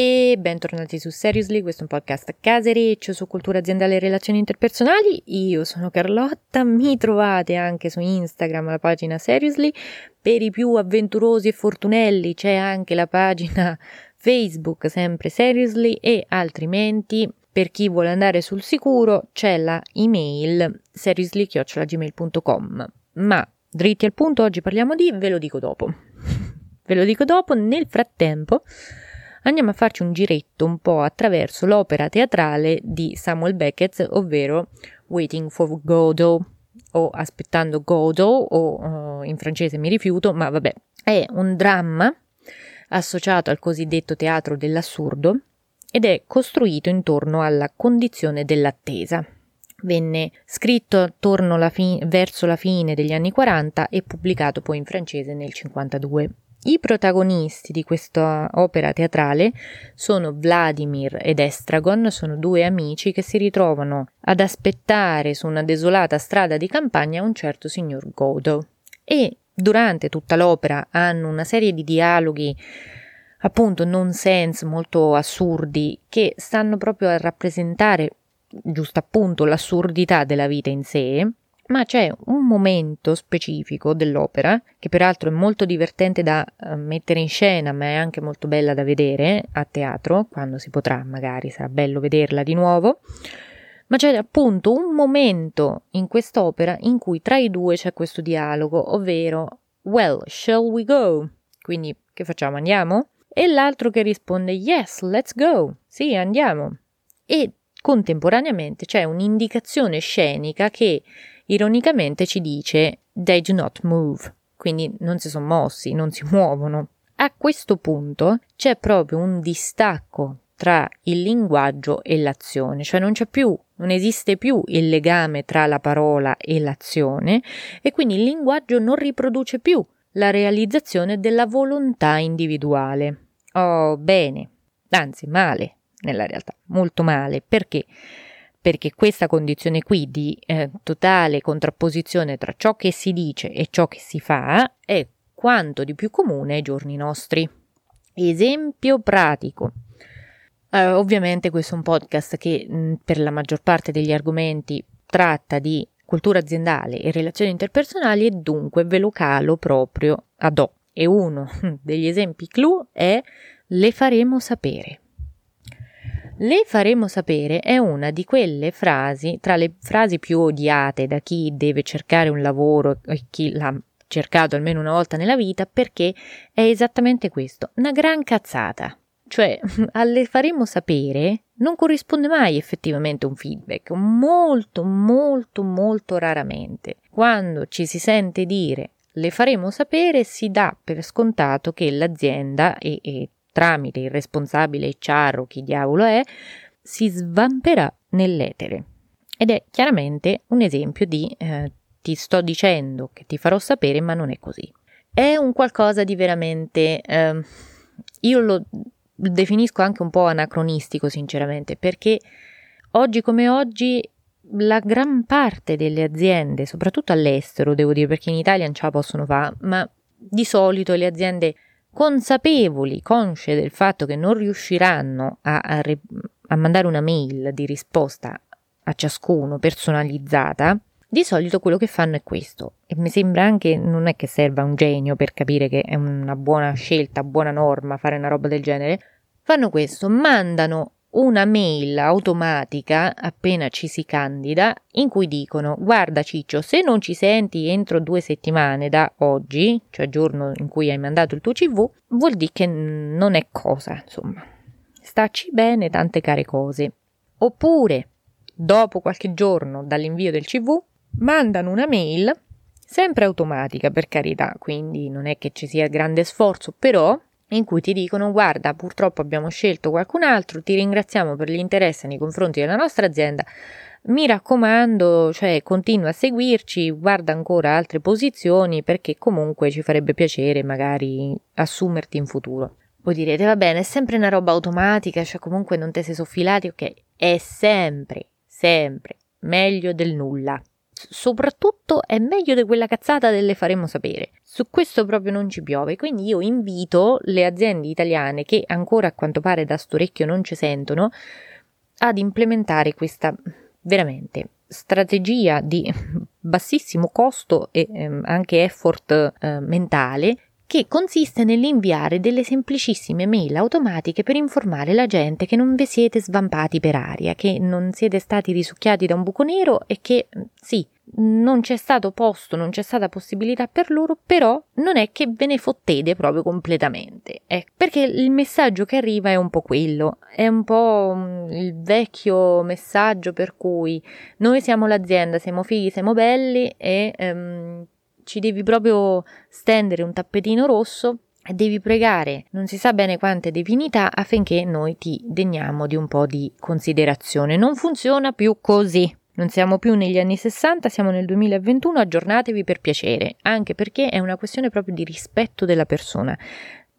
E bentornati su Seriously, questo è un podcast casereccio su cultura aziendale e relazioni interpersonali. Io sono Carlotta, mi trovate anche su Instagram alla pagina Seriously. Per i più avventurosi e fortunelli c'è anche la pagina Facebook, sempre Seriously, e altrimenti per chi vuole andare sul sicuro c'è la email seriously.gmail.com. Ma dritti al punto, oggi parliamo di ve lo dico dopo. ve lo dico dopo, nel frattempo andiamo a farci un giretto un po' attraverso l'opera teatrale di Samuel Beckett, ovvero Waiting for Godot o Aspettando Godot o uh, in francese mi rifiuto, ma vabbè, è un dramma associato al cosiddetto teatro dell'assurdo ed è costruito intorno alla condizione dell'attesa. Venne scritto attorno la fi- verso la fine degli anni 40 e pubblicato poi in francese nel 52. I protagonisti di questa opera teatrale sono Vladimir ed Estragon, sono due amici che si ritrovano ad aspettare su una desolata strada di campagna un certo signor Godo e durante tutta l'opera hanno una serie di dialoghi appunto nonsense molto assurdi che stanno proprio a rappresentare giusto appunto l'assurdità della vita in sé ma c'è un momento specifico dell'opera, che peraltro è molto divertente da uh, mettere in scena, ma è anche molto bella da vedere a teatro, quando si potrà, magari sarà bello vederla di nuovo. Ma c'è appunto un momento in quest'opera in cui tra i due c'è questo dialogo, ovvero Well, shall we go? Quindi che facciamo? Andiamo? E l'altro che risponde Yes, let's go. Sì, andiamo. E contemporaneamente c'è un'indicazione scenica che ironicamente ci dice they do not move, quindi non si sono mossi, non si muovono. A questo punto c'è proprio un distacco tra il linguaggio e l'azione, cioè non c'è più, non esiste più il legame tra la parola e l'azione e quindi il linguaggio non riproduce più la realizzazione della volontà individuale. Oh, bene, anzi male nella realtà, molto male, perché? Perché questa condizione qui di eh, totale contrapposizione tra ciò che si dice e ciò che si fa è quanto di più comune ai giorni nostri. Esempio pratico. Uh, ovviamente questo è un podcast che mh, per la maggior parte degli argomenti tratta di cultura aziendale e relazioni interpersonali e dunque ve lo calo proprio ad ho. E uno degli esempi clou è le faremo sapere. Le faremo sapere è una di quelle frasi, tra le frasi più odiate da chi deve cercare un lavoro e chi l'ha cercato almeno una volta nella vita, perché è esattamente questo, una gran cazzata. Cioè, alle faremo sapere non corrisponde mai effettivamente un feedback, molto, molto, molto raramente. Quando ci si sente dire le faremo sapere, si dà per scontato che l'azienda e, e tramite il responsabile HR chi diavolo è, si svamperà nell'etere. Ed è chiaramente un esempio di eh, ti sto dicendo che ti farò sapere, ma non è così. È un qualcosa di veramente... Eh, io lo definisco anche un po' anacronistico, sinceramente, perché oggi come oggi la gran parte delle aziende, soprattutto all'estero, devo dire, perché in Italia non ce la possono fare, ma di solito le aziende consapevoli, consce del fatto che non riusciranno a, a, a mandare una mail di risposta a ciascuno personalizzata, di solito quello che fanno è questo e mi sembra anche non è che serva un genio per capire che è una buona scelta, buona norma fare una roba del genere. Fanno questo, mandano una mail automatica appena ci si candida in cui dicono guarda Ciccio se non ci senti entro due settimane da oggi cioè giorno in cui hai mandato il tuo cv vuol dire che non è cosa insomma. Staci bene tante care cose oppure dopo qualche giorno dall'invio del cv mandano una mail sempre automatica per carità quindi non è che ci sia grande sforzo però in cui ti dicono guarda purtroppo abbiamo scelto qualcun altro, ti ringraziamo per l'interesse nei confronti della nostra azienda, mi raccomando, cioè continua a seguirci, guarda ancora altre posizioni perché comunque ci farebbe piacere magari assumerti in futuro. Voi direte va bene, è sempre una roba automatica, cioè comunque non te sei soffilati, ok, è sempre, sempre meglio del nulla. Soprattutto è meglio di quella cazzata delle faremo sapere. Su questo proprio non ci piove, quindi io invito le aziende italiane che ancora a quanto pare da storecchio non ci sentono ad implementare questa veramente strategia di bassissimo costo e ehm, anche effort eh, mentale che consiste nell'inviare delle semplicissime mail automatiche per informare la gente che non vi siete svampati per aria, che non siete stati risucchiati da un buco nero e che sì, non c'è stato posto, non c'è stata possibilità per loro, però non è che ve ne fottete proprio completamente. Eh, perché il messaggio che arriva è un po' quello, è un po' mm, il vecchio messaggio per cui noi siamo l'azienda, siamo figli, siamo belli e ehm, ci devi proprio stendere un tappetino rosso e devi pregare non si sa bene quante divinità affinché noi ti degniamo di un po' di considerazione. Non funziona più così. Non siamo più negli anni 60, siamo nel 2021, aggiornatevi per piacere, anche perché è una questione proprio di rispetto della persona.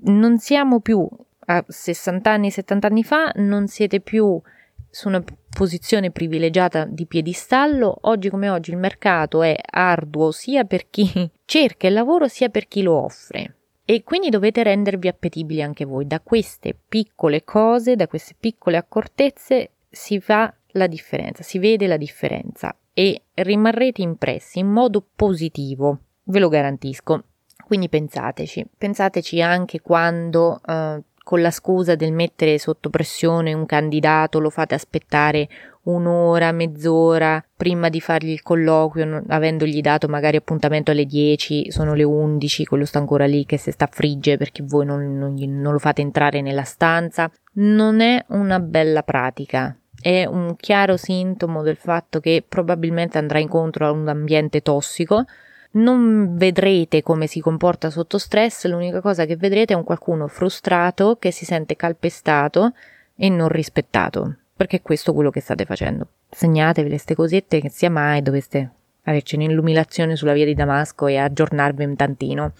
Non siamo più a 60 anni, 70 anni fa, non siete più su una posizione privilegiata di piedistallo, oggi come oggi il mercato è arduo sia per chi cerca il lavoro sia per chi lo offre. E quindi dovete rendervi appetibili anche voi. Da queste piccole cose, da queste piccole accortezze si fa la differenza, si vede la differenza e rimarrete impressi in modo positivo, ve lo garantisco. Quindi pensateci, pensateci anche quando eh, con la scusa del mettere sotto pressione un candidato lo fate aspettare un'ora, mezz'ora prima di fargli il colloquio, avendogli dato magari appuntamento alle 10, sono le 11, quello sta ancora lì che si sta a frigge perché voi non, non, non lo fate entrare nella stanza. Non è una bella pratica, è un chiaro sintomo del fatto che probabilmente andrà incontro a un ambiente tossico non vedrete come si comporta sotto stress, l'unica cosa che vedrete è un qualcuno frustrato che si sente calpestato e non rispettato, perché è questo quello che state facendo. Segnatevi queste cosette che sia mai doveste averci un'illuminazione sulla via di Damasco e aggiornarvi un tantino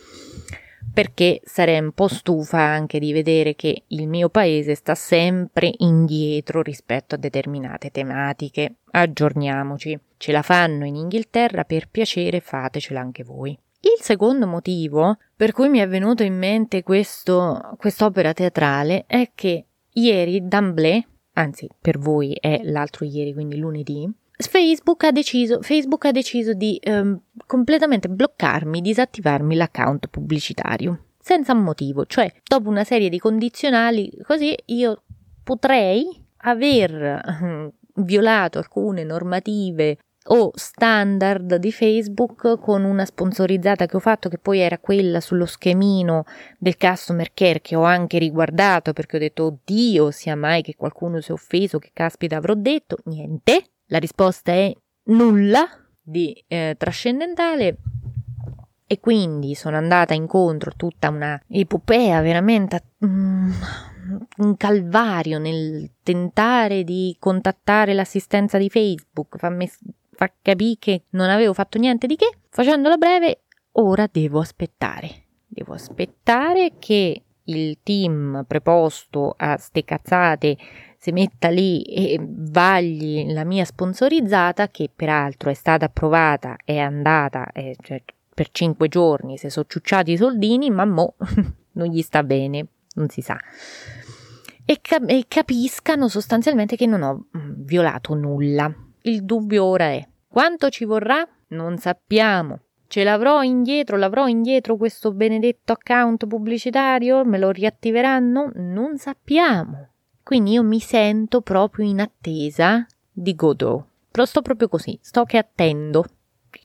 perché sarei un po' stufa anche di vedere che il mio paese sta sempre indietro rispetto a determinate tematiche. Aggiorniamoci. Ce la fanno in Inghilterra, per piacere fatecela anche voi. Il secondo motivo per cui mi è venuto in mente questo, quest'opera teatrale è che ieri d'Amblè, anzi per voi è l'altro ieri, quindi lunedì, Facebook ha deciso, Facebook ha deciso di ehm, completamente bloccarmi, disattivarmi l'account pubblicitario senza motivo, cioè dopo una serie di condizionali così io potrei aver ehm, violato alcune normative o standard di Facebook con una sponsorizzata che ho fatto che poi era quella sullo schemino del customer care che ho anche riguardato perché ho detto oddio sia mai che qualcuno si è offeso che caspita avrò detto? Niente la risposta è nulla di eh, trascendentale e quindi sono andata incontro tutta una epopea veramente mm, un calvario nel tentare di contattare l'assistenza di Facebook, fammi fa capire che non avevo fatto niente di che. Facendola breve, ora devo aspettare. Devo aspettare che il team preposto a ste cazzate si metta lì e vagli la mia sponsorizzata, che peraltro è stata approvata, è andata eh, cioè, per cinque giorni, si sono ciucciati i soldini, ma mo non gli sta bene, non si sa. E, cap- e capiscano sostanzialmente che non ho mm, violato nulla. Il dubbio ora è quanto ci vorrà? Non sappiamo. Ce l'avrò indietro, l'avrò indietro questo benedetto account pubblicitario? Me lo riattiveranno? Non sappiamo. Quindi io mi sento proprio in attesa di Godot. Però sto proprio così, sto che attendo.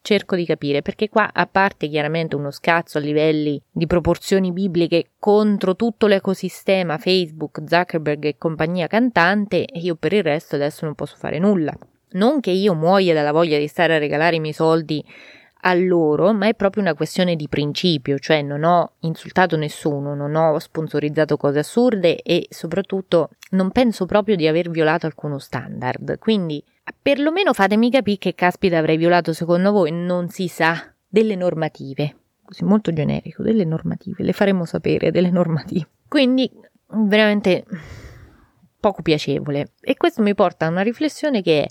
Cerco di capire perché qua, a parte chiaramente uno scazzo a livelli di proporzioni bibliche contro tutto l'ecosistema Facebook, Zuckerberg e compagnia cantante, io per il resto adesso non posso fare nulla. Non che io muoia dalla voglia di stare a regalare i miei soldi a loro, ma è proprio una questione di principio, cioè non ho insultato nessuno, non ho sponsorizzato cose assurde e soprattutto non penso proprio di aver violato alcuno standard. Quindi perlomeno fatemi capire che caspita avrei violato secondo voi, non si sa, delle normative. Così molto generico, delle normative, le faremo sapere delle normative. Quindi veramente poco piacevole. E questo mi porta a una riflessione che è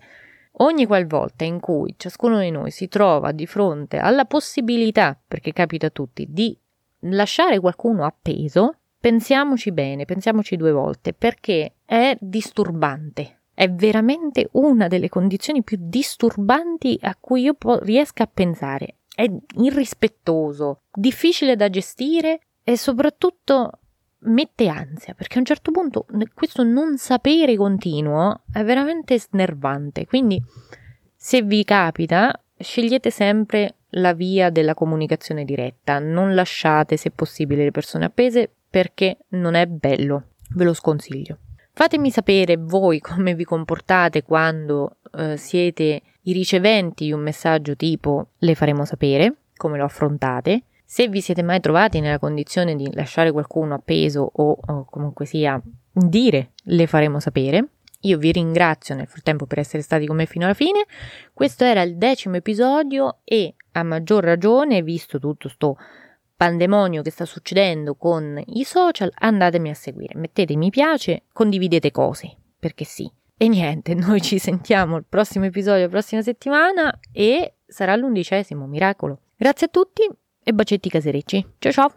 Ogni qualvolta in cui ciascuno di noi si trova di fronte alla possibilità, perché capita a tutti, di lasciare qualcuno appeso, pensiamoci bene, pensiamoci due volte, perché è disturbante. È veramente una delle condizioni più disturbanti a cui io po- riesca a pensare. È irrispettoso, difficile da gestire e soprattutto mette ansia, perché a un certo punto questo non sapere continuo è veramente snervante. Quindi, se vi capita, scegliete sempre la via della comunicazione diretta, non lasciate se possibile le persone appese perché non è bello, ve lo sconsiglio. Fatemi sapere voi come vi comportate quando eh, siete i riceventi di un messaggio tipo le faremo sapere, come lo affrontate se vi siete mai trovati nella condizione di lasciare qualcuno appeso o, o comunque sia dire le faremo sapere, io vi ringrazio nel frattempo per essere stati con me fino alla fine. Questo era il decimo episodio e a maggior ragione, visto tutto sto pandemonio che sta succedendo con i social, andatemi a seguire, mettete mi piace, condividete cose, perché sì. E niente, noi ci sentiamo al prossimo episodio, la prossima settimana e sarà l'undicesimo, miracolo. Grazie a tutti e bacetti caserecci. Ciao ciao!